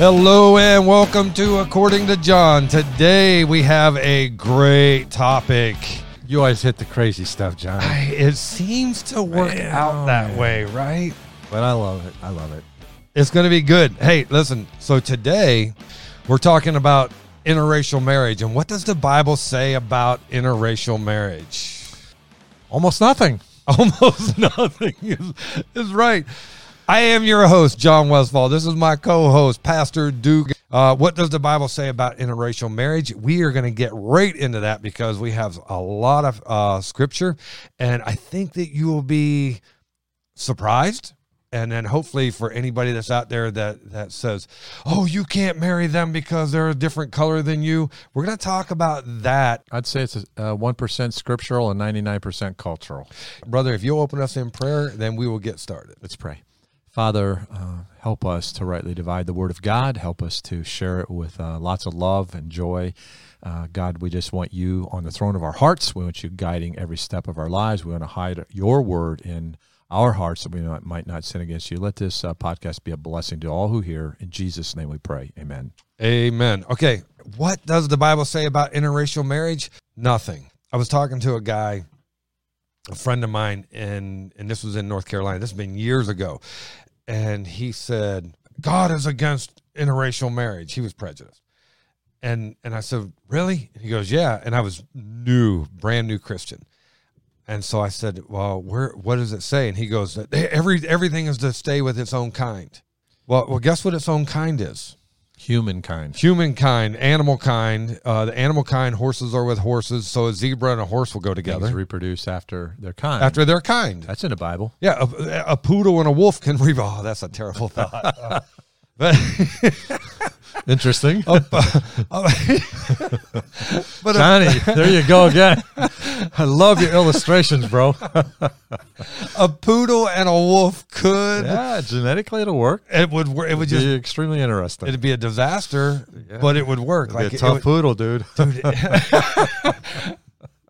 Hello and welcome to According to John. Today we have a great topic. You always hit the crazy stuff, John. It seems to work Man, out that man. way, right? But I love it. I love it. It's going to be good. Hey, listen. So today we're talking about interracial marriage. And what does the Bible say about interracial marriage? Almost nothing. Almost nothing is, is right. I am your host, John Westfall. This is my co host, Pastor Duke. Uh, what does the Bible say about interracial marriage? We are going to get right into that because we have a lot of uh, scripture. And I think that you will be surprised. And then hopefully for anybody that's out there that, that says, oh, you can't marry them because they're a different color than you, we're going to talk about that. I'd say it's uh, one percent scriptural and ninety nine percent cultural. Brother, if you'll open us in prayer, then we will get started. Let's pray. Father, uh, help us to rightly divide the word of God. Help us to share it with uh, lots of love and joy. Uh, God, we just want you on the throne of our hearts. We want you guiding every step of our lives. We want to hide your word in our hearts that we not, might not sin against you. Let this uh, podcast be a blessing to all who hear. In Jesus' name we pray. Amen. Amen. Okay, what does the Bible say about interracial marriage? Nothing. I was talking to a guy, a friend of mine, and and this was in North Carolina. This has been years ago, and he said God is against interracial marriage. He was prejudiced, and and I said, really? He goes, yeah. And I was new, brand new Christian. And so I said, "Well, where? What does it say?" And he goes, "Every everything is to stay with its own kind." Well, well, guess what its own kind is? Humankind. humankind, animal kind. Uh, the animal kind, horses are with horses, so a zebra and a horse will go Things together reproduce after their kind. after their kind. That's in the Bible. Yeah, a, a poodle and a wolf can re. Oh, that's a terrible thought. Uh, but Interesting. uh, but a, Johnny, there you go again. I love your illustrations, bro. a poodle and a wolf could. yeah, genetically it'll work. It would. It would just. be extremely interesting. It'd be a disaster, but it would work. It'd like a it tough would- poodle, dude.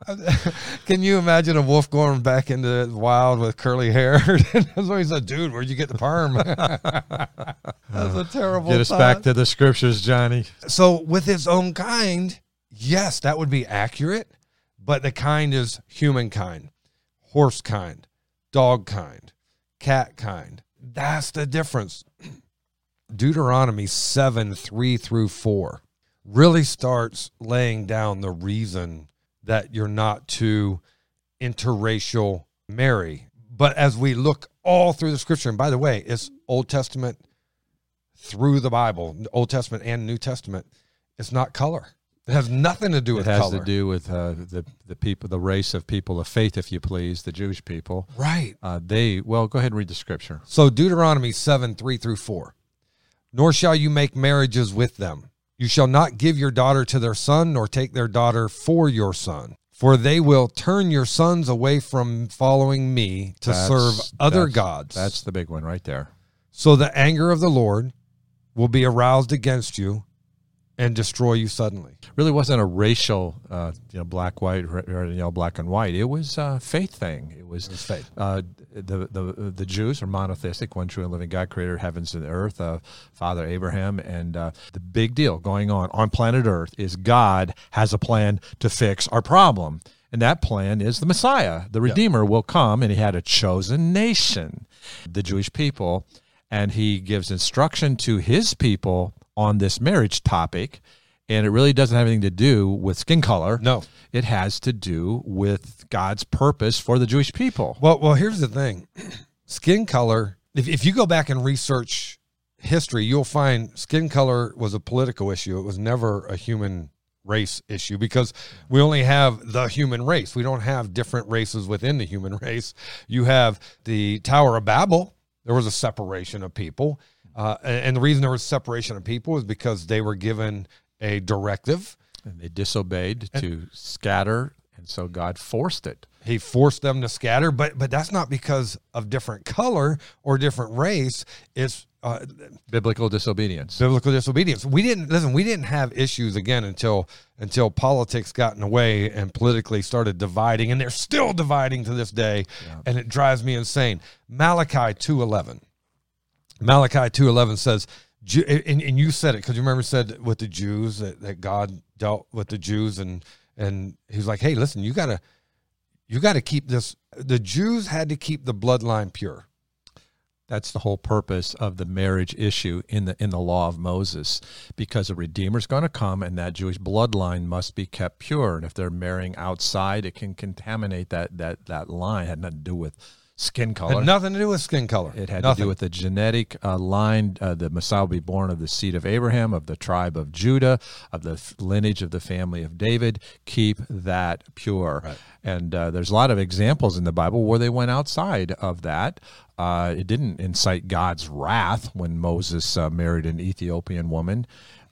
Can you imagine a wolf going back into the wild with curly hair? That's why he said, "Dude, where'd you get the perm?" That's a terrible. Get us thought. back to the scriptures, Johnny. So, with its own kind, yes, that would be accurate. But the kind is humankind, horse kind, dog kind, cat kind. That's the difference. Deuteronomy 7 3 through 4 really starts laying down the reason that you're not to interracial marry. But as we look all through the scripture, and by the way, it's Old Testament through the Bible, Old Testament and New Testament, it's not color. It has nothing to do with. It has color. to do with uh, the the people, the race of people of faith, if you please, the Jewish people. right. Uh, they well, go ahead and read the scripture. So Deuteronomy 7, 3 through 4. Nor shall you make marriages with them. You shall not give your daughter to their son, nor take their daughter for your son. For they will turn your sons away from following me to That's- serve other that's- gods. That's the big one right there. so the anger of the Lord will be aroused against you and destroy you suddenly. Really wasn't a racial, uh, you know, black, white, or, you know, black and white. It was a faith thing. It was, was faith. Uh, the the the Jews are monotheistic, one true and living God, creator of heavens and earth, uh, Father Abraham, and uh, the big deal going on on planet Earth is God has a plan to fix our problem, and that plan is the Messiah, the Redeemer, will come, and He had a chosen nation, the Jewish people, and He gives instruction to His people on this marriage topic. And it really doesn't have anything to do with skin color. No. It has to do with God's purpose for the Jewish people. Well, well, here's the thing: skin color. If if you go back and research history, you'll find skin color was a political issue. It was never a human race issue because we only have the human race. We don't have different races within the human race. You have the Tower of Babel. There was a separation of people, uh, and, and the reason there was separation of people is because they were given a directive. And they disobeyed to scatter, and so God forced it. He forced them to scatter, but but that's not because of different color or different race. It's uh, Biblical disobedience. biblical disobedience. We didn't listen. We didn't have issues again until until politics got in the way and politically started dividing, and they're still dividing to this day, and it drives me insane. Malachi two eleven. Malachi two eleven says, and, and you said it because you remember said with the Jews that, that God dealt with the Jews and and he's like, hey, listen, you gotta you gotta keep this. The Jews had to keep the bloodline pure. That's the whole purpose of the marriage issue in the in the law of Moses, because a redeemer's going to come, and that Jewish bloodline must be kept pure. And if they're marrying outside, it can contaminate that that that line. It had nothing to do with skin color. Had nothing to do with skin color. It had nothing. to do with the genetic uh, line. Uh, the Messiah will be born of the seed of Abraham, of the tribe of Judah, of the lineage of the family of David. Keep that pure. Right. And uh, there's a lot of examples in the Bible where they went outside of that. Uh, it didn't incite God's wrath when Moses uh, married an Ethiopian woman.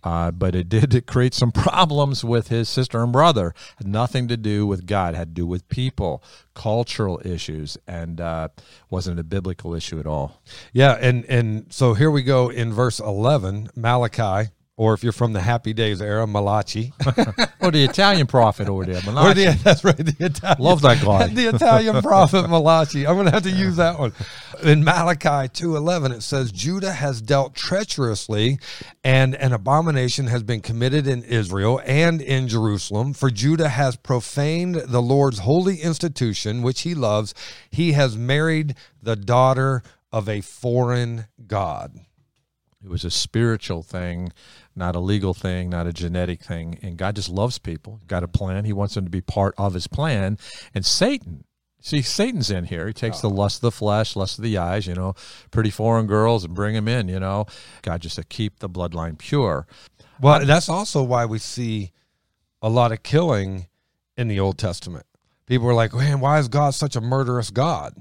Uh, but it did create some problems with his sister and brother. Had nothing to do with God. Had to do with people, cultural issues, and uh, wasn't a biblical issue at all. Yeah, and and so here we go in verse eleven, Malachi, or if you're from the Happy Days era, Malachi. or the Italian prophet over there, Or the, that's right, the Italian. Love that guy. the Italian prophet Malachi. I'm going to have to use that one. In Malachi 2:11 it says Judah has dealt treacherously and an abomination has been committed in Israel and in Jerusalem for Judah has profaned the Lord's holy institution which he loves he has married the daughter of a foreign god. It was a spiritual thing, not a legal thing, not a genetic thing. And God just loves people. Got a plan. He wants them to be part of his plan. And Satan, see, Satan's in here. He takes the oh. lust of the flesh, lust of the eyes, you know, pretty foreign girls and bring them in, you know. God just to keep the bloodline pure. Well, that's also why we see a lot of killing in the Old Testament. People are like, "Man, why is God such a murderous God?"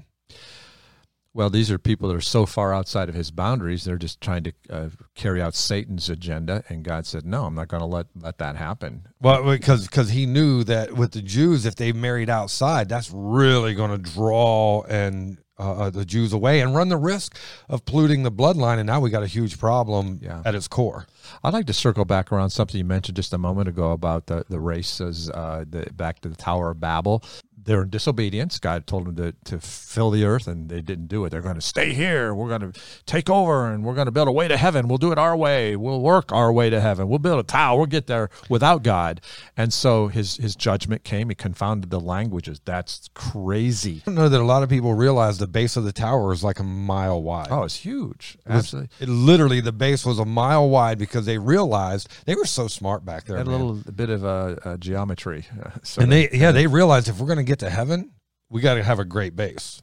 Well, these are people that are so far outside of his boundaries. They're just trying to uh, carry out Satan's agenda. And God said, no, I'm not going to let, let that happen. Well, because because he knew that with the Jews, if they married outside, that's really going to draw and uh, uh, the Jews away and run the risk of polluting the bloodline. And now we got a huge problem Yeah. at its core. I'd like to circle back around something you mentioned just a moment ago about the, the races, uh, the, back to the Tower of Babel. They're in disobedience. God told them to, to fill the earth, and they didn't do it. They're going to stay here. We're going to take over, and we're going to build a way to heaven. We'll do it our way. We'll work our way to heaven. We'll build a tower. We'll get there without God. And so his, his judgment came. He confounded the languages. That's crazy. I don't know that a lot of people realize the base of the tower is like a mile wide. Oh, it's huge. It was- Absolutely. It literally, the base was a mile wide because they realized they were so smart back there. Had a little bit of uh, uh, geometry. So and they, yeah, they realized if we're going to get to heaven, we got to have a great base.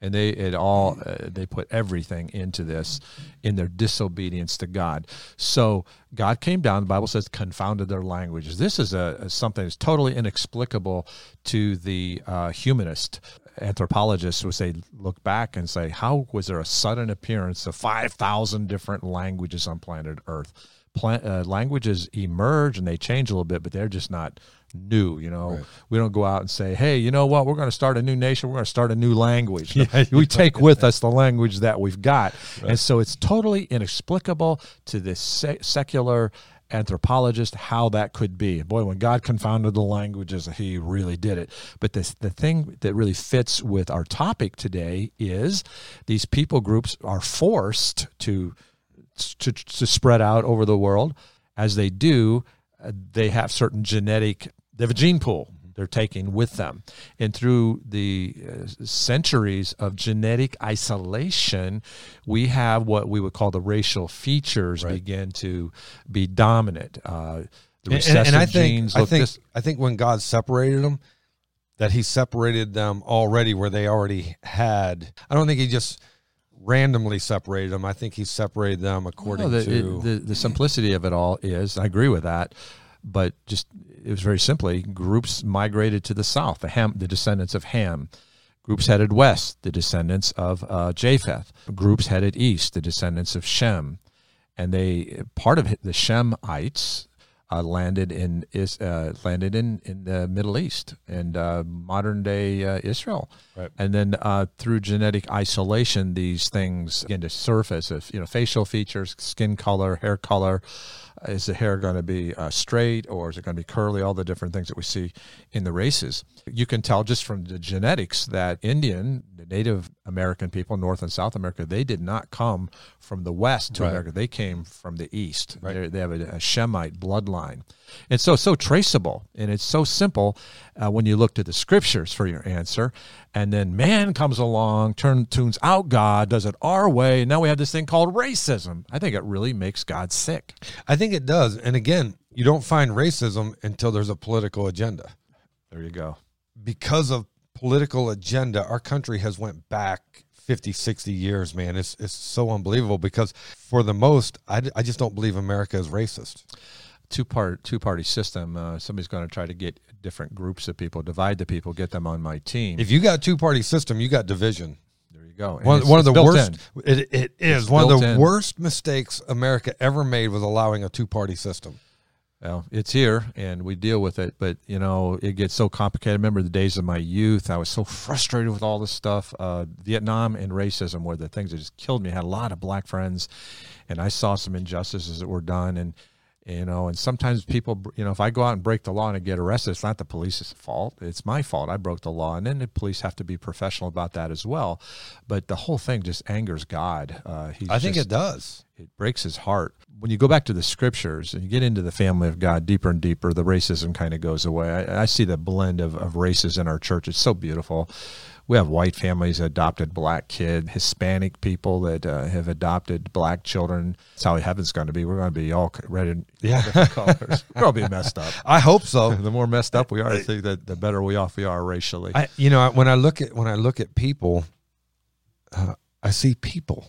and they it all uh, they put everything into this in their disobedience to God. So God came down. The Bible says confounded their languages. This is a, a something that's totally inexplicable to the uh, humanist anthropologists. Would say look back and say how was there a sudden appearance of five thousand different languages on planet Earth? Pla- uh, languages emerge and they change a little bit, but they're just not new. You know, Right. we don't go out and say, "Hey, you know what? We're going to start a new nation. We're going to start a new language." Yeah, we take with us the language that we've got, and so it's totally inexplicable to this se- secular anthropologist how that could be. Boy, when God confounded the languages, He really did it. But this, the thing that really fits with our topic today is these people groups are forced to to, to spread out over the world. As they do, uh, they have certain genetic, they have a gene pool they're taking with them. And through the uh, centuries of genetic isolation, we have what we would call the racial features Right. begin to be dominant. Uh, the And, recessive and I think genes I think this. I think when God separated them, that He separated them already where they already had. I don't think He just randomly separated them. I think He separated them according No, the, to. it- the the simplicity of it all is I agree with that, but just it was very simply groups migrated to the south, the Ham, the descendants of Ham. Groups headed west, the descendants of uh, Japheth. Groups headed east, the descendants of Shem, and they part of the Shemites uh, landed in is uh, landed in in the Middle East and uh, modern day uh, Israel. Right. And then uh, through genetic isolation, these things begin to surface. If you know facial features, skin color, hair color. Is the hair going to be uh, straight or is it going to be curly? All the different things that we see in the races. You can tell just from the genetics that Indian the Native American people, North and South America, they did not come from the West to Right. America. They came from the East. Right. They have a, a Shemite bloodline. And so, so traceable. And it's so simple uh, when you look to the scriptures for your answer. And then man comes along, turn, tunes out God, does it our way. And now we have this thing called racism. I think it really makes God sick. I think it does. And again, you don't find racism until there's a political agenda. There you go. Because of political agenda, our country has went back 50, 60 years, man. It's it's so unbelievable because for the most, I, I just don't believe America is racist. Two part two party system. Uh, somebody's going to try to get different groups of people, divide the people, get them on my team. If you got two party system, you got division. there you go. One, it's- one of the worst. in. It, it is one of the in. worst mistakes America ever made was allowing a two party system. Well, it's here, and we deal with it. But you know, it gets so complicated. I remember the days of my youth. I was so frustrated with all this stuff. Uh, Vietnam and racism were the things that just killed me. I had a lot of black friends, and I saw some injustices that were done. And you know, and sometimes people, you know, if I go out and break the law and I get arrested, it's not the police's fault. It's my fault. I broke the law, and then the police have to be professional about that as well. But the whole thing just angers God. Uh, he's I think just- it does. it breaks his heart. When you go back to the scriptures and you get into the family of God deeper and deeper, the racism kind of goes away. I, I see the blend of, of races in our church. It's so beautiful. We have white families that adopted black kid, Hispanic people that uh, have adopted black children. That's how heaven's going to be. We're going to be all red and Yeah. different colors. We're all be messed up. I hope so. The more messed up we are, I think that the better we off we are racially. I, you know, when I look at when I look at people, uh, I see people.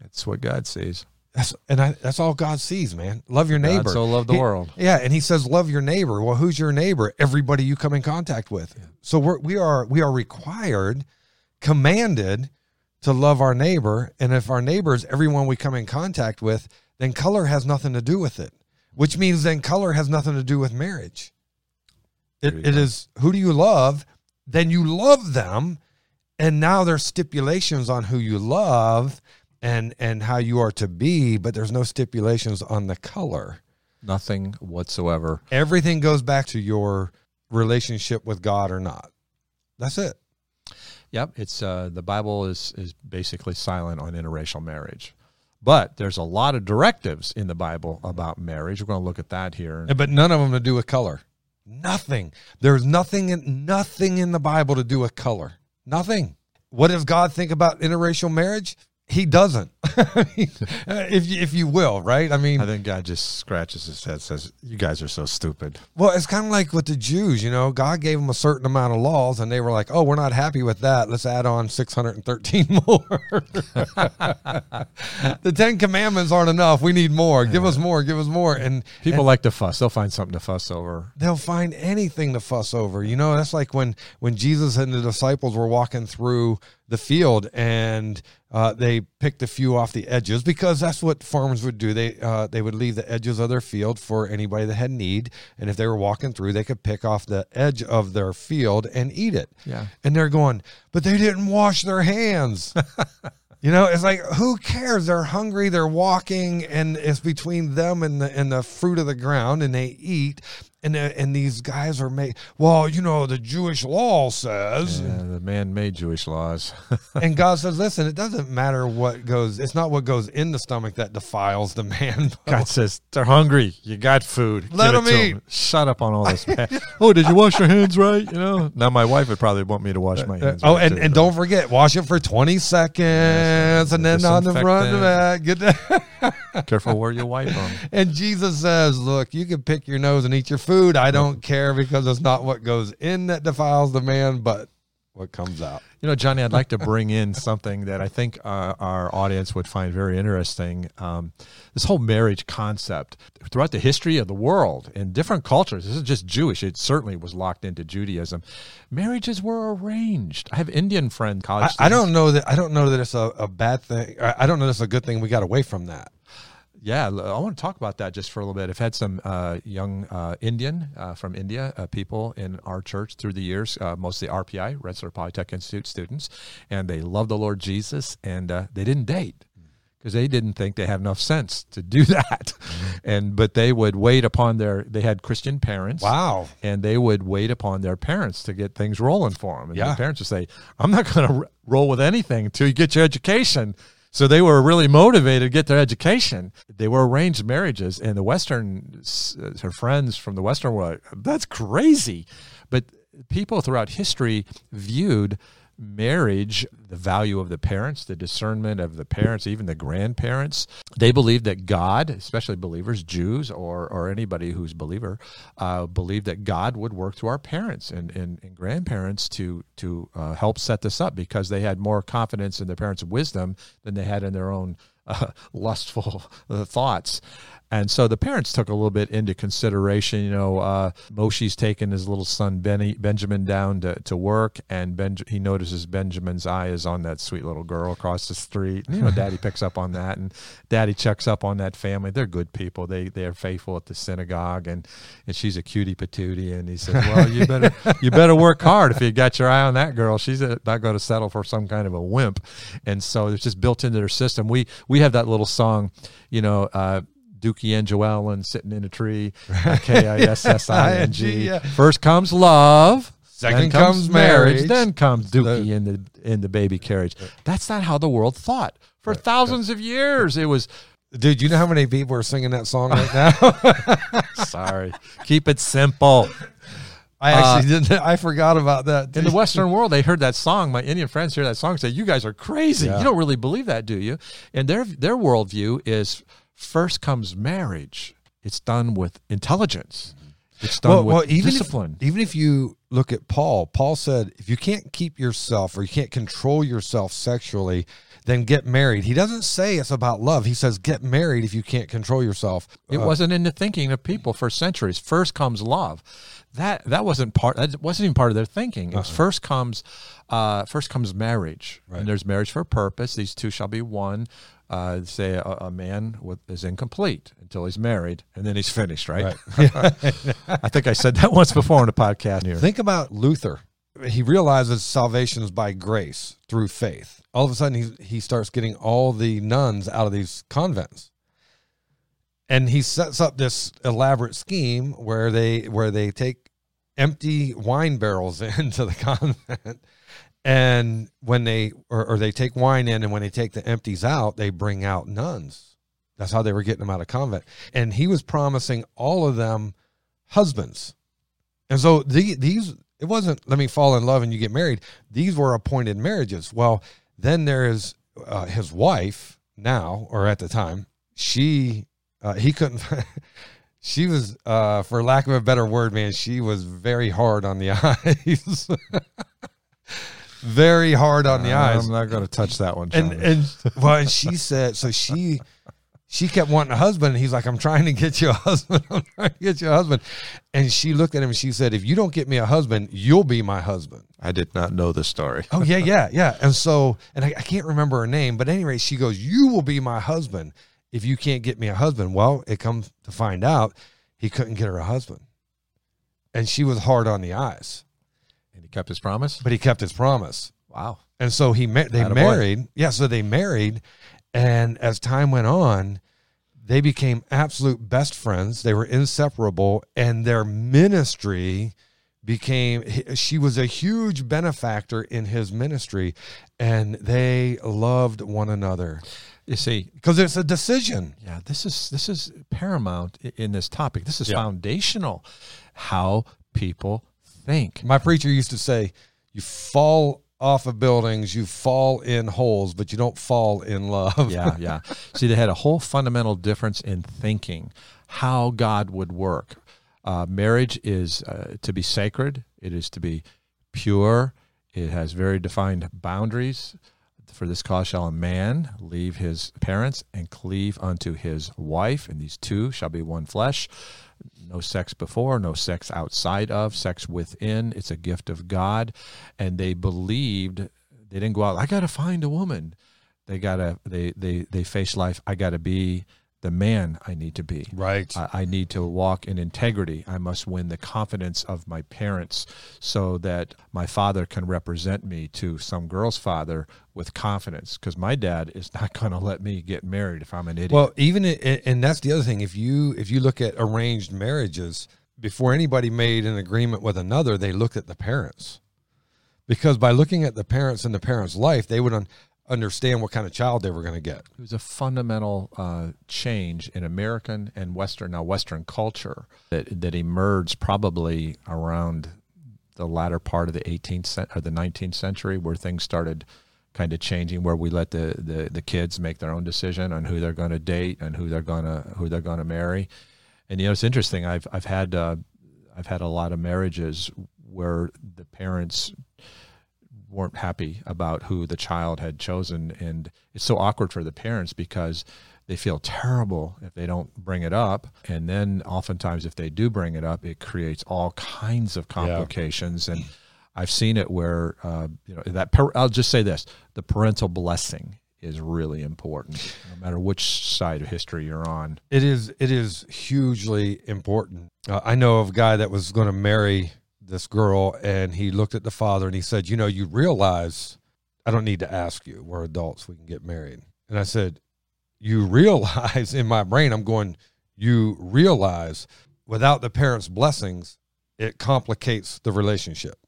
That's what God sees. That's and I, that's all God sees, man. Love your neighbor. God so love the He- world. Yeah, and He says, "Love your neighbor." Well, who's your neighbor? Everybody you come in contact with. So we're we are we are required, commanded, to love our neighbor. And if our neighbor is everyone we come in contact with, then color has nothing to do with it. Which means then color has nothing to do with marriage. It, There it go. is who do you love? Then you love them, and now there's stipulations on who you love and and how you are to be, but there's no stipulations on the color. Nothing whatsoever. Everything goes back to your relationship with God or not. That's it. Yep, it's uh, the Bible is is basically silent on interracial marriage, but there's a lot of directives in the Bible about marriage. We're going to look at that here. But none of them to do with color. Nothing. There's nothing in nothing in the Bible to do with color. Nothing. What does God think about interracial marriage? He doesn't. Uh, if you, if you will, right? I mean, I think God just scratches his head, says, "You guys are so stupid." Well, it's kind of like with the Jews, you know, God gave them a certain amount of laws and they were like, oh, we're not happy with that. Let's add on 613 more. the 10 commandments aren't enough. We need more. Give us more. Give us more. And People like to fuss; they'll find something to fuss over. they'll find anything to fuss over. You know, that's like when when Jesus and the disciples were walking through the field and uh, they picked a few off the edges because that's what farmers would do. They uh, they would leave the edges of their field for anybody that had need, and if they were walking through, they could pick off the edge of their field and eat it. Yeah. And they're going, but they didn't wash their hands. You know, it's like who cares? They're hungry, they're walking, and it's between them and the and the fruit of the ground, and they eat. And the, and these guys are made. Well, you know, the Jewish law says, Yeah, the man-made Jewish laws. and God says, listen, it doesn't matter what goes. It's not what goes in the stomach that defiles the man. God says they're hungry. You got food. Let Give it 'em to eat. Shut up on all this. oh, did you wash your hands right? You know. Now my wife would probably want me to wash my uh, uh, hands. oh, right, and, too, and don't forget, wash it for twenty seconds, and then on the front of that, get that. Careful where you wipe them. And Jesus says, Look, you can pick your nose and eat your food. I don't care because it's not what goes in that defiles the man, but what comes out. You know, Johnny, I'd like to bring in something that I think uh, our audience would find very interesting. Um, this whole marriage concept throughout the history of the world in different cultures. This is just Jewish. It certainly was locked into Judaism. Marriages were arranged. I have Indian friends, college. I, I don't know that I don't know that it's a, a bad thing. I, I don't know that's a good thing. We got away from that. Yeah, I want to talk about that just for a little bit. I've had some uh, young uh, Indian uh, from India uh, people in our church through the years, uh, mostly RPI, Rensselaer Polytech Institute students, and they love the Lord Jesus, and uh, they didn't date because they didn't think they had enough sense to do that. And but they would wait upon their they had Christian parents. Wow. And they would wait upon their parents to get things rolling for them. And Yeah. the parents would say, "I'm not going to r- roll with anything until you get your education." So they were really motivated to get their education. They were arranged marriages, and the Western, uh, her friends from the Western world, that's crazy. But people throughout history viewed marriage, the value of the parents, the discernment of the parents, even the grandparents. They believed that God, especially believers, Jews or or anybody who's believer, uh, believed that God would work through our parents and, and, and grandparents to to uh, help set this up because they had more confidence in their parents' wisdom than they had in their own uh, lustful uh, thoughts. And so the parents took a little bit into consideration. You know, uh, Moshe's taking his little son Benny, Benjamin down to, to work, and ben, he notices Benjamin's eye is on that sweet little girl across the street. You know, Daddy picks up on that, and Daddy checks up on that family. They're good people. They they are faithful at the synagogue, and, and she's a cutie patootie. And he says, "Well, you better you better work hard if you got your eye on that girl. She's uh not going to settle for some kind of a wimp." And so it's just built into their system. We we have that little song, you know. Uh, Dookie and Joellen sitting in a tree. K I S S I N G. First comes love. Second then comes marriage. Then comes Dookie in the in the baby carriage. That's not how the world thought. For thousands of years, it was. Dude, you know how many people are singing that song right now? Sorry, keep it simple. I actually uh, didn't. I forgot about that. In the. Western world, they heard that song. My Indian friends hear that song and say, "You guys are crazy. Yeah. You don't really believe that, do you?" And their their worldview is first comes marriage. It's done with intelligence. It's done well, with well, even discipline. If, even if you look at Paul, Paul said, if you can't keep yourself or you can't control yourself sexually, then get married. He doesn't say it's about love. He says get married if you can't control yourself. It Uh, wasn't in the thinking of people for centuries. First comes love. That that wasn't part. That wasn't even part of their thinking. It was first comes, uh, first comes marriage, Right. and there's marriage for a purpose. These two shall be one. Uh, say a, a man with, is incomplete until he's married, and then he's finished. Right? I think I said that once before on a podcast. Here. Think about Luther. He realizes salvation is by grace through faith. All of a sudden, he, he starts getting all the nuns out of these convents. And he sets up this elaborate scheme where they where they take empty wine barrels into the convent and when they or, or they take wine in and when they take the empties out they bring out nuns that's how they were getting them out of convent and he was promising all of them husbands and so the, these, it wasn't let me fall in love and you get married. These were appointed marriages. Well, then there is uh, his wife now, or at the time, she, uh, he couldn't, she was, uh, for lack of a better word, man, she was very hard on the eyes. very hard on the uh, eyes I'm not going to touch that one. and and well, and she said so. She she kept wanting a husband. And he's like, I'm trying to get you a husband. I'm trying to get you a husband. And she looked at him and she said, If you don't get me a husband, you'll be my husband. I did not know the story. Oh yeah, yeah, yeah. And so, and I, I can't remember her name, but anyway, she goes, "You will be my husband if you can't get me a husband." Well, it comes to find out he couldn't get her a husband, and she was hard on the eyes, he kept his promise. but he kept his promise. Wow. And so he ma- they Attaboy. married. Yeah, so they married, and as time went on, they became absolute best friends. They were inseparable, and their ministry became. She was a huge benefactor in his ministry, and they loved one another You see, because it's a decision. Yeah, this is this is paramount in this topic. This is Yeah. foundational. How people think. My preacher used to say, "You fall." Off of buildings, you fall in holes, but you don't fall in love. Yeah, yeah. See, they had a whole fundamental difference in thinking how God would work. Uh, marriage is uh, to be sacred. It is to be pure. It has very defined boundaries. For this cause shall a man leave his parents and cleave unto his wife, and these two shall be one flesh. No sex before, no sex outside of, sex within. It's a gift of God. And they believed, they didn't go out, I got to find a woman. They got to, they, they, they face life, I got to be the man I need to be. Right. I, I need to walk in integrity. I must win the confidence of my parents so that my father can represent me to some girl's father with confidence. Because my dad is not going to let me get married if I'm an idiot. Well, even and that's the other thing. If you if you look at arranged marriages, before anybody made an agreement with another, they looked at the parents, because by looking at the parents and the parents' life, they would un- understand what kind of child they were going to get. It was a fundamental uh, change in American and Western now Western culture that that emerged probably around the latter part of the 18th cent- or the 19th century, where things started kind of changing, where we let the, the, the kids make their own decision on who they're going to date and who they're going to who they're going to marry. And you know, it's interesting. I've I've had uh, I've had a lot of marriages where the parents weren't happy about who the child had chosen. And it's so awkward for the parents because they feel terrible if they don't bring it up. And then oftentimes if they do bring it up it creates all kinds of complications. And i've seen it where uh, you know that par- i'll just say this the parental blessing is really important no matter which side of history you're on. It is it is hugely important. Uh, I know of a guy that was going to marry this girl, and he looked at the father and he said, "You know, you realize I don't need to ask you. We're adults. We can get married." And I said, "You realize?" In my brain, I'm going, "You realize without the parents' blessings, it complicates the relationship.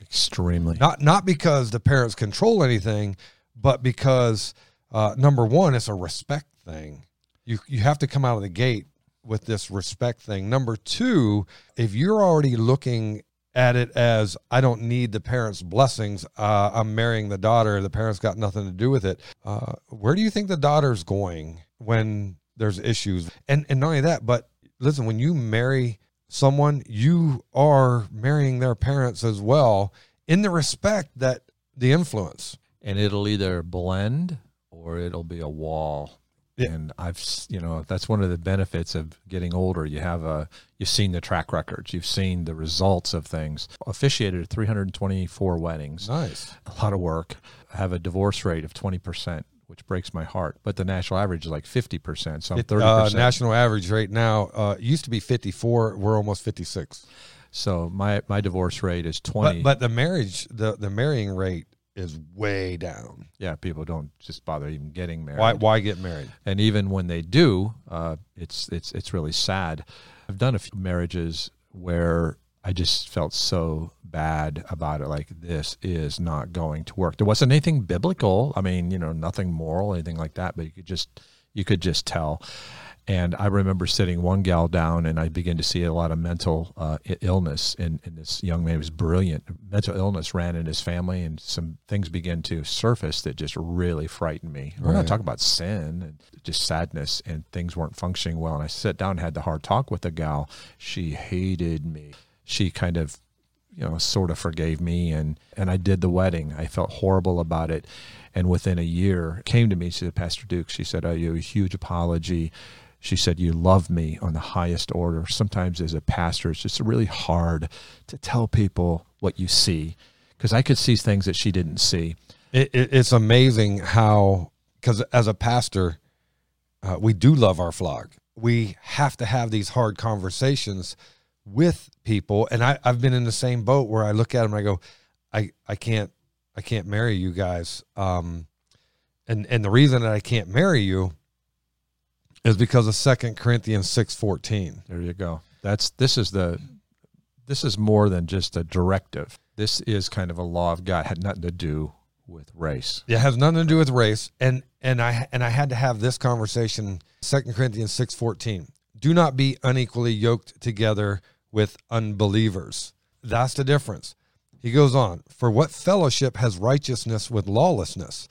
extremely Not not because the parents control anything, but because uh, number one, it's a respect thing. You you have to come out of the gate with this respect thing. Number two, if you're already looking at it as I don't need the parents' blessings, uh, I'm marrying the daughter. The parents got nothing to do with it. Uh, where do you think the daughter's going when there's issues? And and not only that, but listen, when you marry someone, you are marrying their parents as well in the respect that the influence. and it'll either blend or it'll be a wall. Yeah. And I've, you know, that's one of the benefits of getting older. You have a, you've seen the track records, you've seen the results of things. Officiated 324 weddings, Nice. a lot of work. I have a divorce rate of 20%, which breaks my heart. But the national average is like 50%. So I'm 30%. Uh, national average rate now uh, used to be 54. We're almost 56. so my, my divorce rate is 20. But but the marriage the the marrying rate is way down. yeah, people don't just bother even getting married. Why why get married? and even when they do, uh, it's it's it's really sad. I've done a few marriages where I just felt so bad about it. Like this is not going to work. There wasn't anything biblical. I mean, you know, nothing moral, anything like that. But you could just you could just tell. And I remember sitting one gal down, and I began to see a lot of mental uh, illness. And, and this young man was brilliant. Mental illness ran in his family, and some things began to surface that just really frightened me. We're not Right. talking about sin and just sadness, and things weren't functioning well. And I sat down and had the hard talk with the gal. She hated me. She kind of you know sort of forgave me and and I did the wedding. I felt horrible about it and within a year came to me she said Pastor Duke she said I owe you a huge apology. She said you love me on the highest order. Sometimes as a pastor it's just really hard to tell people what you see because I could see things that she didn't see. It, it, it's amazing how because as a pastor, uh, we do love our flock. We have to have these hard conversations with people, and I, I've been in the same boat where I look at them and I go, I I can't I can't marry you guys. Um, and and the reason that I can't marry you is because of Second Corinthians six fourteen. There you go. That's this is the this is more than just a directive. This is kind of a law of God. Had nothing to do with race. It has nothing to do with race. And and I and I had to have this conversation. Second Corinthians six fourteen. Do not be unequally yoked together with unbelievers. That's the difference. He goes on, for what fellowship has righteousness with lawlessness?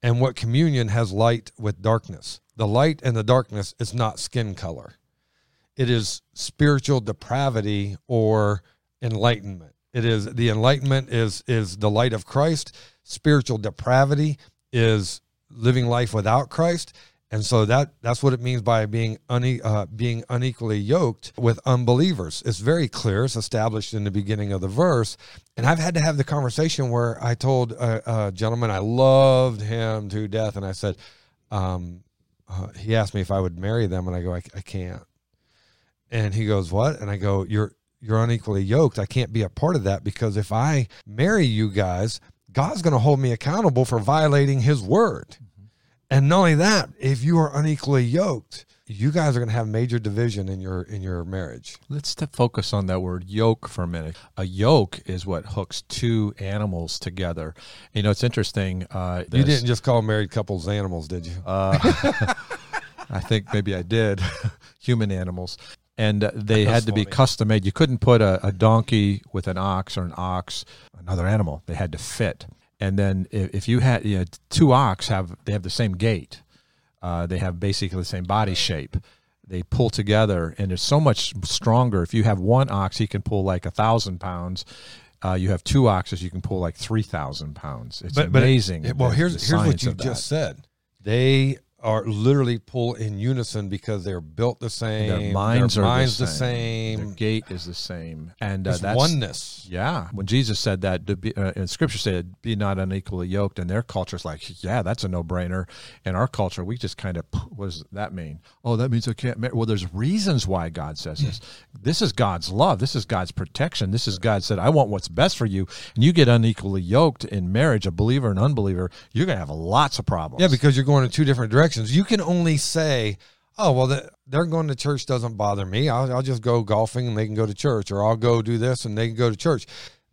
And what communion has light with darkness? The light and the darkness is not skin color. It is spiritual depravity or enlightenment. It is the enlightenment is is the light of Christ. Spiritual depravity is living life without Christ. And so that that's what it means by being une, uh, being unequally yoked with unbelievers. It's very clear. It's established in the beginning of the verse. And I've had to have the conversation where I told a, a gentleman I loved him to death, and I said, um, uh, he asked me if I would marry them, and I go, I, I can't. And he goes, what? And I go, you're you're unequally yoked. I can't be a part of that because if I marry you guys, God's going to hold me accountable for violating His word. And not only that, if you are unequally yoked, you guys are going to have major division in your in your marriage. Let's focus on that word yoke for a minute. A yoke is what hooks two animals together. You know, it's interesting. Uh, you didn't just call married couples animals, did you? Uh, I think maybe I did. Human animals. And uh, they had to funny. be custom made. You couldn't put a, a donkey with an ox or an ox, another animal. They had to fit. And then if, if you had you know, two ox have they have the same gait uh, they have basically the same body shape. They pull together, and it's so much stronger. If you have one ox, he can pull like a thousand pounds. Uh, you have two oxes, you can pull like three thousand pounds. It's but, amazing. But it, well, here's here's what you just said. They are literally pull in unison because they're built the same. Their minds their are minds the, the same. Their gait is the same, and uh, that's oneness. Yeah, when Jesus said that, to be, uh, in Scripture said, "Be not unequally yoked," and their culture's like, "Yeah, that's a no-brainer." In our culture, we just kind of, what does that mean? Oh, that means I can't. Marry. Well, there's reasons why God says this. this is God's love. This is God's protection. This is God said, "I want what's best for you," and you get unequally yoked in marriage, a believer and unbeliever, you're gonna have lots of problems. Yeah, because you're going in two different directions. You can only say, oh, well, the, they're going to church doesn't bother me. I'll, I'll, just go golfing and they can go to church, or I'll go do this and they can go to church.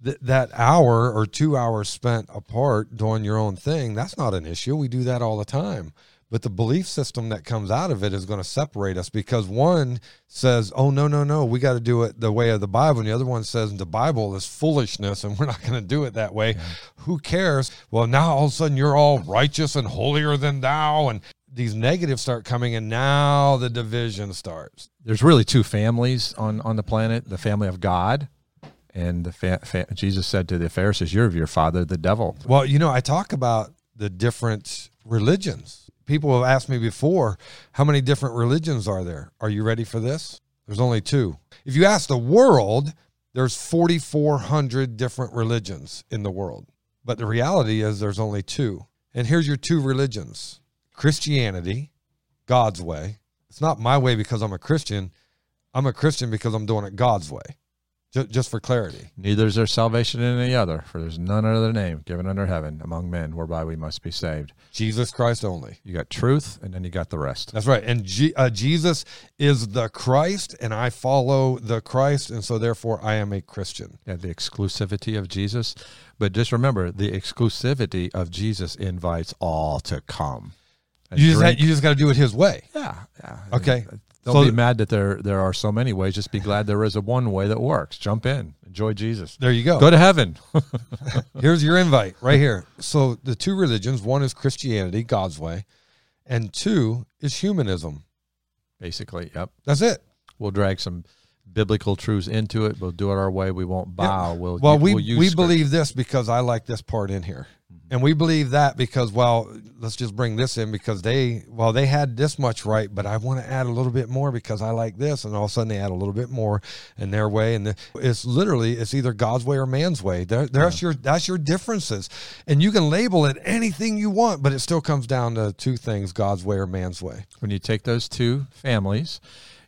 Th- that hour or two hours spent apart doing your own thing, that's not an issue. We do that all the time. But the belief system that comes out of it is going to separate us because one says, oh, no, no, no, we got to do it the way of the Bible. And the other one says, the Bible is foolishness and we're not going to do it that way. Yeah. Who cares? Well, now all of a sudden you're all righteous and holier than thou. And these negatives start coming and now the division starts. There's really two families on on the planet the family of god and the fa- fa- jesus said to the pharisees you're of your father the devil. Well you know i talk about the different religions. People have asked me before how many different religions are there? Are you ready for this? There's only two. If you ask the world there's 4400 different religions in the world. But the reality is there's only two. And here's your two religions Christianity, God's way. It's not my way because I'm a Christian. I'm a Christian because I'm doing it God's way. Just, just for clarity. Neither is there salvation in any other, for there's none other name given under heaven among men whereby we must be saved. Jesus Christ only. You got truth, and then you got the rest. That's right. And G, uh, Jesus is the Christ, and I follow the Christ, and so therefore I am a Christian. Yeah, the exclusivity of Jesus. But just remember, the exclusivity of Jesus invites all to come you just had, you just got to do it his way. Yeah, yeah. Okay. Don't so, be mad that there there are so many ways. Just be glad there is a one way that works. Jump in, enjoy Jesus. There you go. Go to heaven. Here's your invite right here. So the two religions: one is Christianity, God's way, and two is humanism. Basically, yep. That's it. We'll drag some biblical truths into it. We'll do it our way. We won't bow. Yeah. We'll well, we we'll we believe this because I like this part in here. And we believe that because, well, let's just bring this in because they, well, they had this much right, but I want to add a little bit more because I like this. And all of a sudden they add a little bit more in their way. And the, it's literally, it's either God's way or man's way. There, that's yeah. your, that's your differences. And you can label it anything you want, but it still comes down to two things, God's way or man's way. When you take those two families,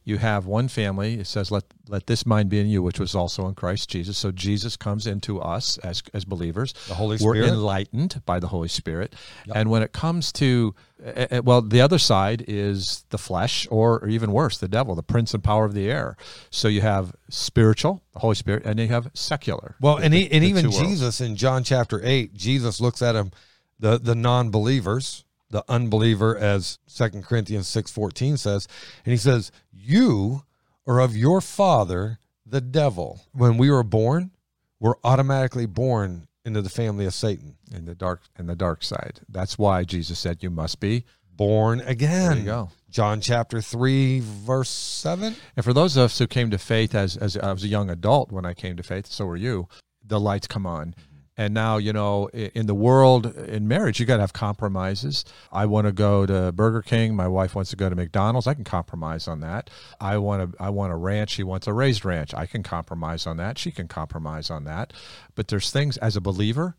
you have one family. It says, "Let let this mind be in you, which was also in Christ Jesus." So Jesus comes into us as as believers. The Holy Spirit. We're enlightened by the Holy Spirit, yep. and when it comes to uh, well, the other side is the flesh, or, or even worse, the devil, the prince and power of the air. So you have spiritual, the Holy Spirit, and you have secular. Well, the, and he, and even Jesus worlds. in John chapter eight, Jesus looks at him, the the non believers the unbeliever as Second Corinthians 6:14 says. And he says you are of your father the devil. When we were born we're automatically born into the family of Satan. In the dark in the dark side. That's why Jesus said you must be born again there you go. John chapter 3 verse 7 and for those of us who came to faith as as I was a young adult when I came to faith so were you the lights come on and now, you know, in the world, in marriage, you got to have compromises. I want to go to Burger King. My wife wants to go to McDonald's. I can compromise on that. I want to. I want a ranch. She wants a raised ranch. I can compromise on that. She can compromise on that. But there's things as a believer,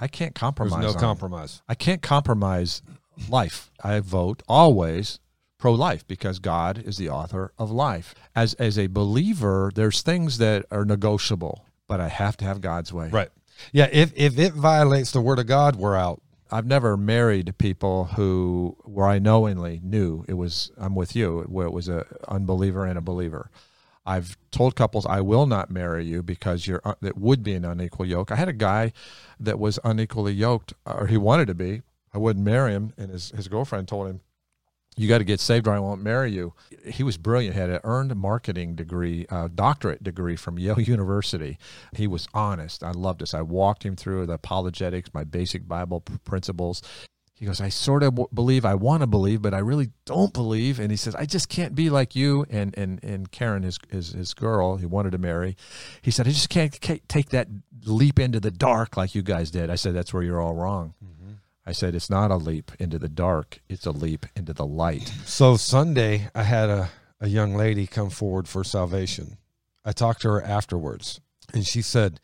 I can't compromise. There's no compromise. I can't compromise life. I vote always pro life because God is the author of life. As as a believer, there's things that are negotiable, but I have to have God's way. Right. Yeah. If if it violates the word of God, we're out. I've never married people who where I knowingly knew it was I'm with you where it was a unbeliever and a believer. I've told couples I will not marry you because you're uh, that would be an unequal yoke. I had a guy that was unequally yoked or he wanted to be. I wouldn't marry him and his his girlfriend told him you got to get saved or I won't marry you. He was brilliant. He had an earned marketing degree, uh, doctorate degree from Yale University. He was honest. I loved this. I walked him through the apologetics, my basic Bible principles. He goes, I sort of believe I want to believe, but I really don't believe. And he says, I just can't be like you. And and and Karen, his his, his girl, he wanted to marry. He said, I just can't, can't take that leap into the dark like you guys did. I said, that's where you're all wrong. Mm-hmm. I said, it's not a leap into the dark, it's a leap into the light. So Sunday, I had a, a young lady come forward for salvation. I talked to her afterwards, and she said,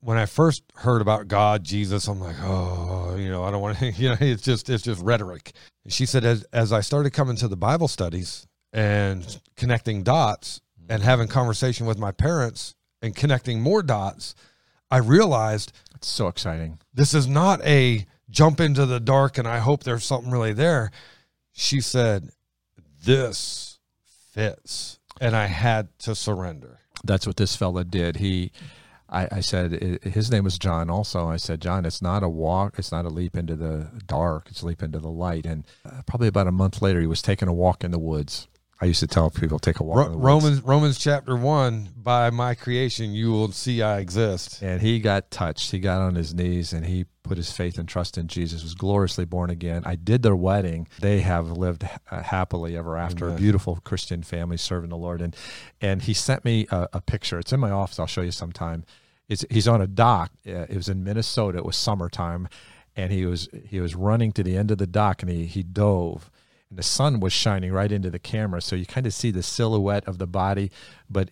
when I first heard about God, Jesus, I'm like, oh, you know, I don't want to, you know, it's just, it's just rhetoric. She said, as, as I started coming to the Bible studies and connecting dots and having conversation with my parents and connecting more dots, I realized it's so exciting. This is not a jump into the dark and I hope there's something really there. She said, This fits. And I had to surrender. That's what this fella did. He, I, I said, his name was John also. I said, John, it's not a walk, it's not a leap into the dark, it's a leap into the light. And uh, probably about a month later, he was taking a walk in the woods. I used to tell people take a walk. Ro- Romans Romans chapter one. By my creation, you will see I exist. And he got touched. He got on his knees and he put his faith and trust in Jesus. Was gloriously born again. I did their wedding. They have lived uh, happily ever after. Amen. A beautiful Christian family serving the Lord. And and he sent me a, a picture. It's in my office. I'll show you sometime. It's, he's on a dock. Uh, it was in Minnesota. It was summertime, and he was he was running to the end of the dock and he he dove and the sun was shining right into the camera. So you kind of see the silhouette of the body but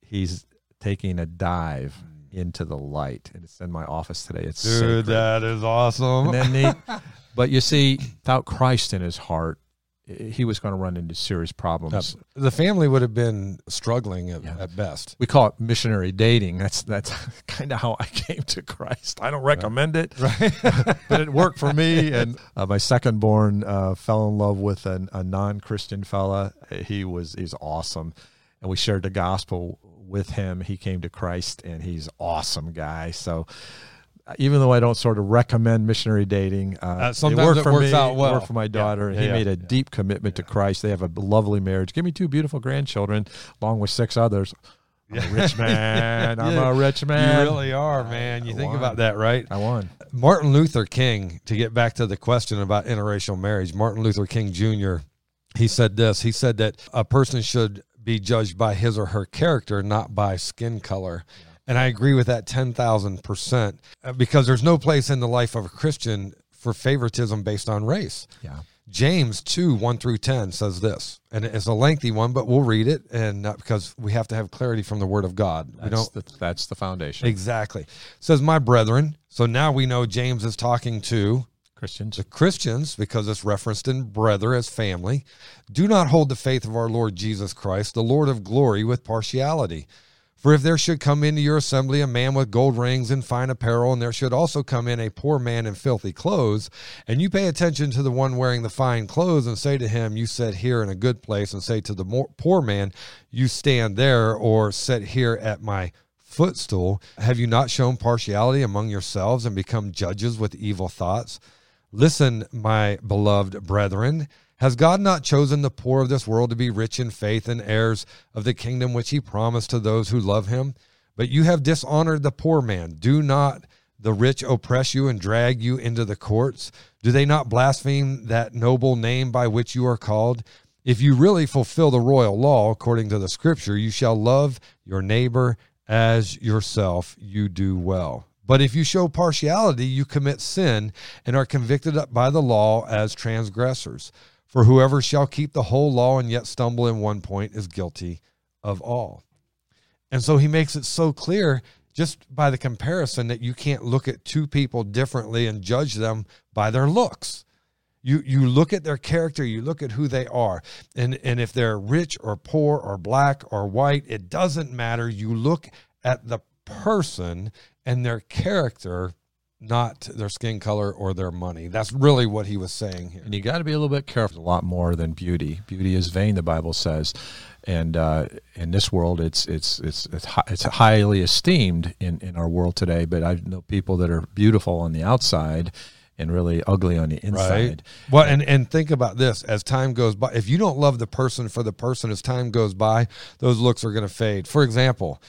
he's taking a dive into the light. And it's in my office today. It's dude sacred. that is awesome. And then but you see without christ in his heart he was going to run into serious problems. The family would have been struggling at, yeah. at best. We call it missionary dating. That's that's kind of how I came to Christ. I don't recommend it, right. but it worked for me. And uh, my second born uh, fell in love with an, a non Christian fella. He was he's awesome, and we shared the gospel with him. He came to Christ, and he's awesome guy. So even though I don't sort of recommend missionary dating, uh, uh, sometimes it worked for me. Well. It worked for my daughter. Yeah, yeah, he made a deep commitment to Christ. They have a lovely marriage. Give me two beautiful grandchildren, along with six others. I'm rich man. I'm a rich man. You really are, man. You I think won. about that, right? I won. Martin Luther King, to get back to the question about interracial marriage, Martin Luther King Jr., he said this. He said that a person should be judged by his or her character, not by skin color. Yeah. And I agree with that 10,000% uh, because there's no place in the life of a Christian for favoritism based on race. Yeah. James 2 1 through 10 says this, and it's a lengthy one, but we'll read it, and uh, because we have to have clarity from the Word of God. That's we don't. The, that's the foundation. Exactly. It says, "My brethren." So now we know James is talking to Christians. The Christians, because it's referenced in brother as family, do not hold the faith of our Lord Jesus Christ, the Lord of glory, with partiality. For if there should come into your assembly a man with gold rings and fine apparel, and there should also come in a poor man in filthy clothes, and you pay attention to the one wearing the fine clothes, and say to him, You sit here in a good place, and say to the more, poor man, You stand there, or sit here at my footstool, have you not shown partiality among yourselves and become judges with evil thoughts? Listen, my beloved brethren. Has God not chosen the poor of this world to be rich in faith and heirs of the kingdom which he promised to those who love him? But you have dishonored the poor man. Do not the rich oppress you and drag you into the courts? Do they not blaspheme that noble name by which you are called? If you really fulfill the royal law according to the scripture, you shall love your neighbor as yourself. You do well. But if you show partiality, you commit sin and are convicted by the law as transgressors. For whoever shall keep the whole law and yet stumble in one point is guilty of all. And so he makes it so clear just by the comparison that you can't look at two people differently and judge them by their looks. You you look at their character, you look at who they are. And and if they're rich or poor or black or white, it doesn't matter. You look at the person and their character, not their skin color or their money. That's really what he was saying here. And you got to be a little bit careful. A lot more than beauty. Beauty is vain, the Bible says, and uh, in this world, it's it's it's it's, hi- it's highly esteemed in in our world today. But I know people that are beautiful on the outside and really ugly on the inside. Right. Well, and and think about this: as time goes by, if you don't love the person for the person, as time goes by, those looks are going to fade. For example,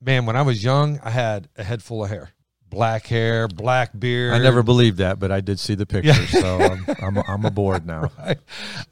man, when I was young, I had a head full of hair, black hair, black beard. I never believed that, but I did see the pictures, so I'm, I'm I'm aboard now. I,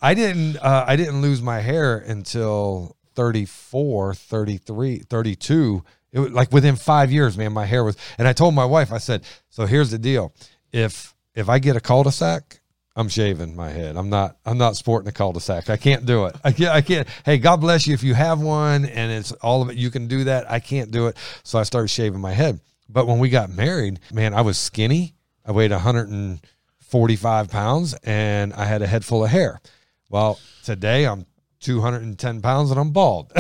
I didn't uh, I didn't lose my hair until 34, 33, 32. It was like within 5 years, man, my hair was and I told my wife I said, "So here's the deal. If if I get a cul-de-sac, I'm shaving my head. I'm not I'm not sporting a cul-de-sac. I can't do it. I can't I can't. Hey, God bless you if you have one and it's all of it you can do that. I can't do it. So I started shaving my head. But when we got married, man, I was skinny. I weighed 145 pounds and I had a head full of hair. Well, today I'm 210 pounds and I'm bald.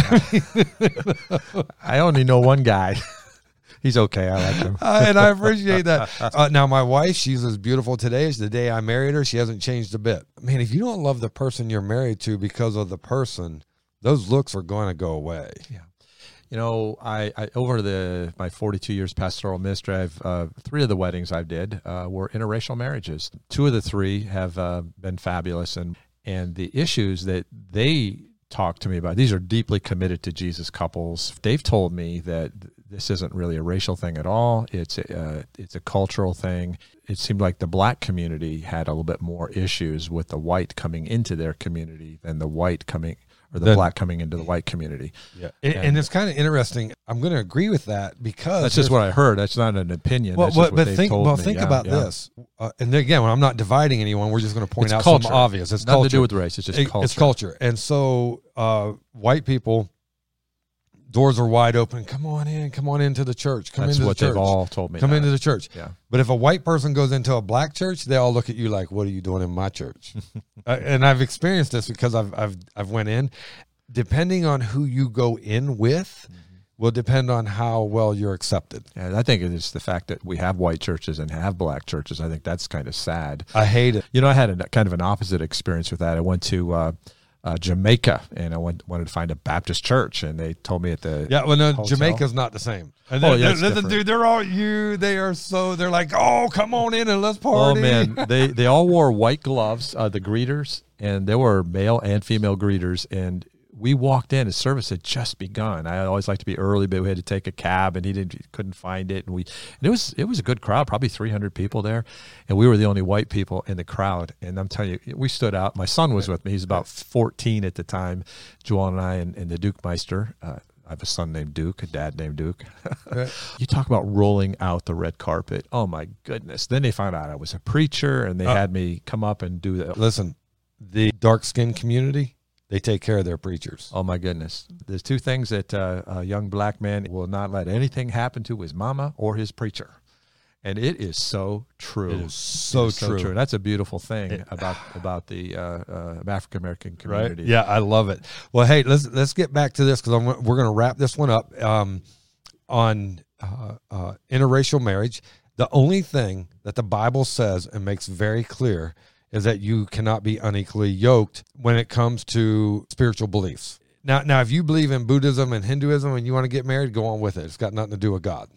I only know one guy. He's okay. I like him. Uh, and I appreciate that. Uh, now, my wife, she's as beautiful today as the day I married her. She hasn't changed a bit. Man, if you don't love the person you're married to because of the person, those looks are going to go away. Yeah. You know, I, I over the my 42 years pastoral ministry, I've uh, three of the weddings I did uh, were interracial marriages. Two of the three have uh, been fabulous, and and the issues that they talk to me about these are deeply committed to Jesus couples. They've told me that this isn't really a racial thing at all. It's a, uh, it's a cultural thing. It seemed like the black community had a little bit more issues with the white coming into their community than the white coming or the Then- black coming into the white community. Yeah. And, and it's kind of interesting. I'm going to agree with that because That's just what I heard. That's not an opinion. Well, That's just but, think told well me. think Yeah, about yeah. this. Uh, and again, when I'm not dividing anyone, we're just going to point It's out culture. something obvious. It's Nothing culture. to do with race. It's just It- culture. It's culture. And so uh, white people, doors are wide open. Come on in. Come on into the church. Come That's into what the church. they've all told me. Come that. into the church. yeah. But if a white person goes into a black church, they all look at you like, "What are you doing in my church?" uh, and I've experienced this because I've I've I've went in. Depending on who you go in with, will depend on how well you're accepted. And I think it's the fact that we have white churches and have black churches. I think that's kind of sad. I hate it. You know, I had a kind of an opposite experience with that. I went to uh, uh, Jamaica and I went, wanted to find a Baptist church, and they told me at the Yeah, well, no, hotel. Jamaica's not the same. And Oh, yeah, they're- it's listen, different. dude, they're all you. They are so. They're like, oh, come on in and let's party. Oh man, they they all wore white gloves, uh, the greeters, and there were male and female greeters. And we walked in, the service had just begun. I always like to be early, but we had to take a cab, and he didn't couldn't find it. And we and it was it was a good crowd, probably three hundred people there, and we were the only white people in the crowd. And I'm telling you, we stood out. My son was with me; he's about fourteen at the time. Joel and I and, and the Duke Meister. Uh, I have a son named Duke, a dad named Duke. You talk about rolling out the red carpet. Oh my goodness. Then they found out I was a preacher and they Uh, had me come up and do that. Listen, the dark skinned community, they take care of their preachers. Oh my goodness. There's two things that uh, a young black man will not let anything happen to his mama or his preacher. And it is so true. It is so It is true. And that's a beautiful thing It- about about the uh, uh, African American Right? community. Yeah, I love it. Well, hey, let's let's get back to this because we're going to wrap this one up um, on uh, uh, interracial marriage. The only thing that the Bible says and makes very clear is that you cannot be unequally yoked when it comes to spiritual beliefs. Now, now, if you believe in Buddhism and Hinduism and you want to get married, go on with it. It's got nothing to do with God.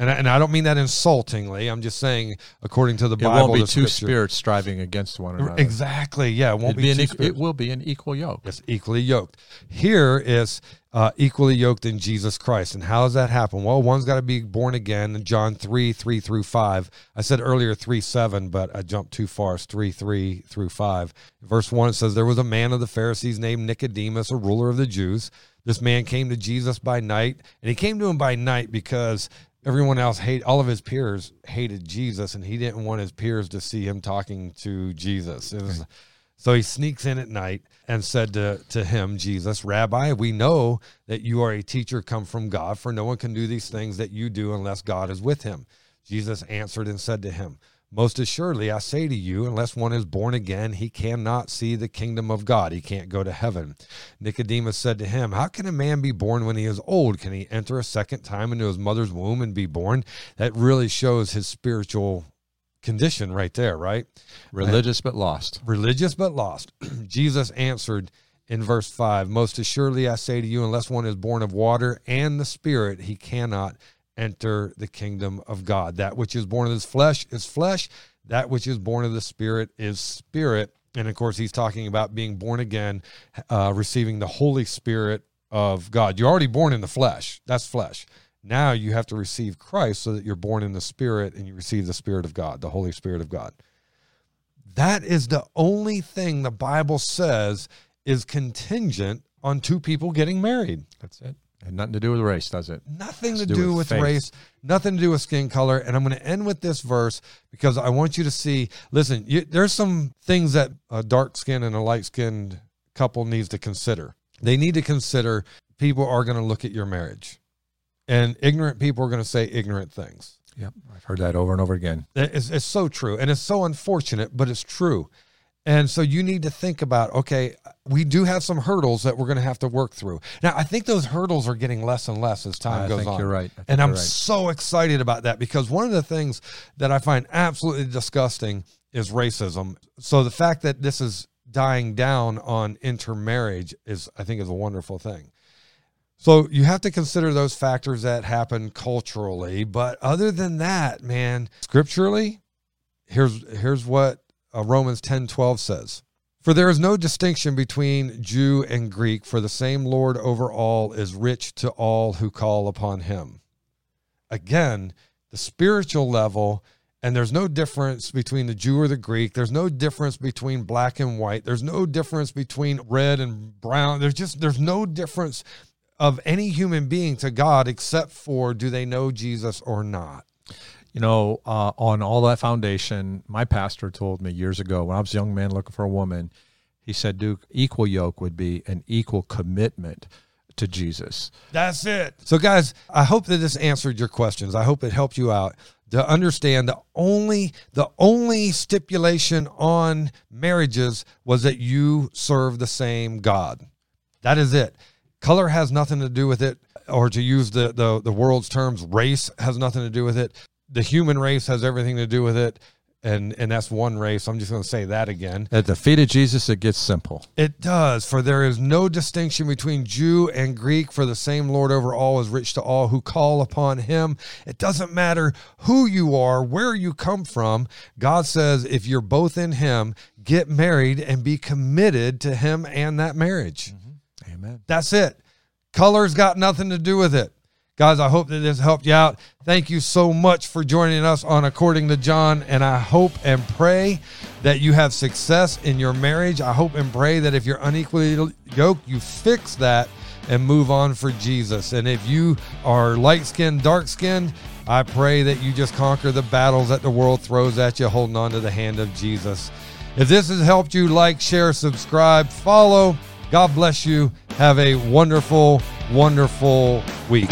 And I, and I don't mean that insultingly. I'm just saying, according to the It Bible, won't be the two spirits striving against one another. Exactly. Yeah, it won't be, be an two spirits. it will be an equal yoke. It's equally yoked. Here is uh, equally yoked in Jesus Christ. And how does that happen? Well, one's got to be born again. John 3, 3 through 5. I said earlier 3, 7, but I jumped too far. It's 3, 3 through 5. Verse 1, it says, There was a man of the Pharisees named Nicodemus, a ruler of the Jews. This man came to Jesus by night. And he came to him by night because everyone else hate all of his peers hated Jesus and he didn't want his peers to see him talking to Jesus. Was so he sneaks in at night and said to, to him, Jesus, Rabbi, we know that you are a teacher come from God, for no one can do these things that you do unless God is with him. Jesus answered and said to him, Most assuredly, I say to you, unless one is born again, he cannot see the kingdom of God. He can't go to heaven. Nicodemus said to him, How can a man be born when he is old? Can he enter a second time into his mother's womb and be born? That really shows his spiritual condition right there, right? Religious but lost. Religious but lost. Jesus answered in verse 5 Most assuredly, I say to you, unless one is born of water and the Spirit, he cannot enter the kingdom of God. That which is born of his flesh is flesh, that which is born of the spirit is spirit. And of course, he's talking about being born again, uh, receiving the Holy Spirit of God. You're already born in the flesh, that's flesh. Now you have to receive Christ so that you're born in the spirit and you receive the Spirit of God, the Holy Spirit of God. That is the only thing the Bible says is contingent on two people getting married. That's it. And nothing to do with race, does it? Nothing to, to, do, do with, with race, nothing to do with skin color. And I'm going to end with this verse because I want you to see. Listen, you, there's some things that a dark skinned and a light skinned couple needs to consider. They need to consider people are going to look at your marriage, and ignorant people are going to say ignorant things. Yep, I've heard that over and over again. It's, it's so true, and it's so unfortunate, but it's true. And so you need to think about okay, we do have some hurdles that we're going to have to work through. Now, I think those hurdles are getting less and less as time I goes think on. You're right. And I'm right. so excited about that because one of the things that I find absolutely disgusting is racism. So the fact that this is dying down on intermarriage is, I think, is a wonderful thing. So you have to consider those factors that happen culturally, but other than that, man, scripturally, here's here's what uh, Romans 10 12 says. For there is no distinction between Jew and Greek, for the same Lord over all is rich to all who call upon him. Again, the spiritual level, and there's no difference between the Jew or the Greek. There's no difference between black and white. There's no difference between red and brown. There's just there's no difference of any human being to God except for do they know Jesus or not you know, uh, on all that foundation, my pastor told me years ago when I was a young man looking for a woman, he said, Duke, equal yoke would be an equal commitment to Jesus. That's it. So, guys, I hope that this answered your questions. I hope it helped you out to understand the only the only stipulation on marriages was that you serve the same God. That is it. Color has nothing to do with it, or to use the, the, the world's terms, race has nothing to do with it the human race has everything to do with it and and that's one race. I'm just going to say that again. At the feet of Jesus, it gets simple. It does, for there is no distinction between Jew and Greek, for the same Lord over all is rich to all who call upon Him. It doesn't matter who you are, where you come from. God says, if you're both in Him, get married and be committed to Him and that marriage. Mm-hmm. Amen. That's it. Color's got nothing to do with it. Guys, I hope that this helped you out. Thank you so much for joining us on According to John. And I hope and pray that you have success in your marriage. I hope and pray that if you're unequally yoked, you fix that and move on for Jesus. And if you are light skinned, dark skinned, I pray that you just conquer the battles that the world throws at you, holding on to the hand of Jesus. If this has helped you, like, share, subscribe, follow. God bless you. Have a wonderful, wonderful week.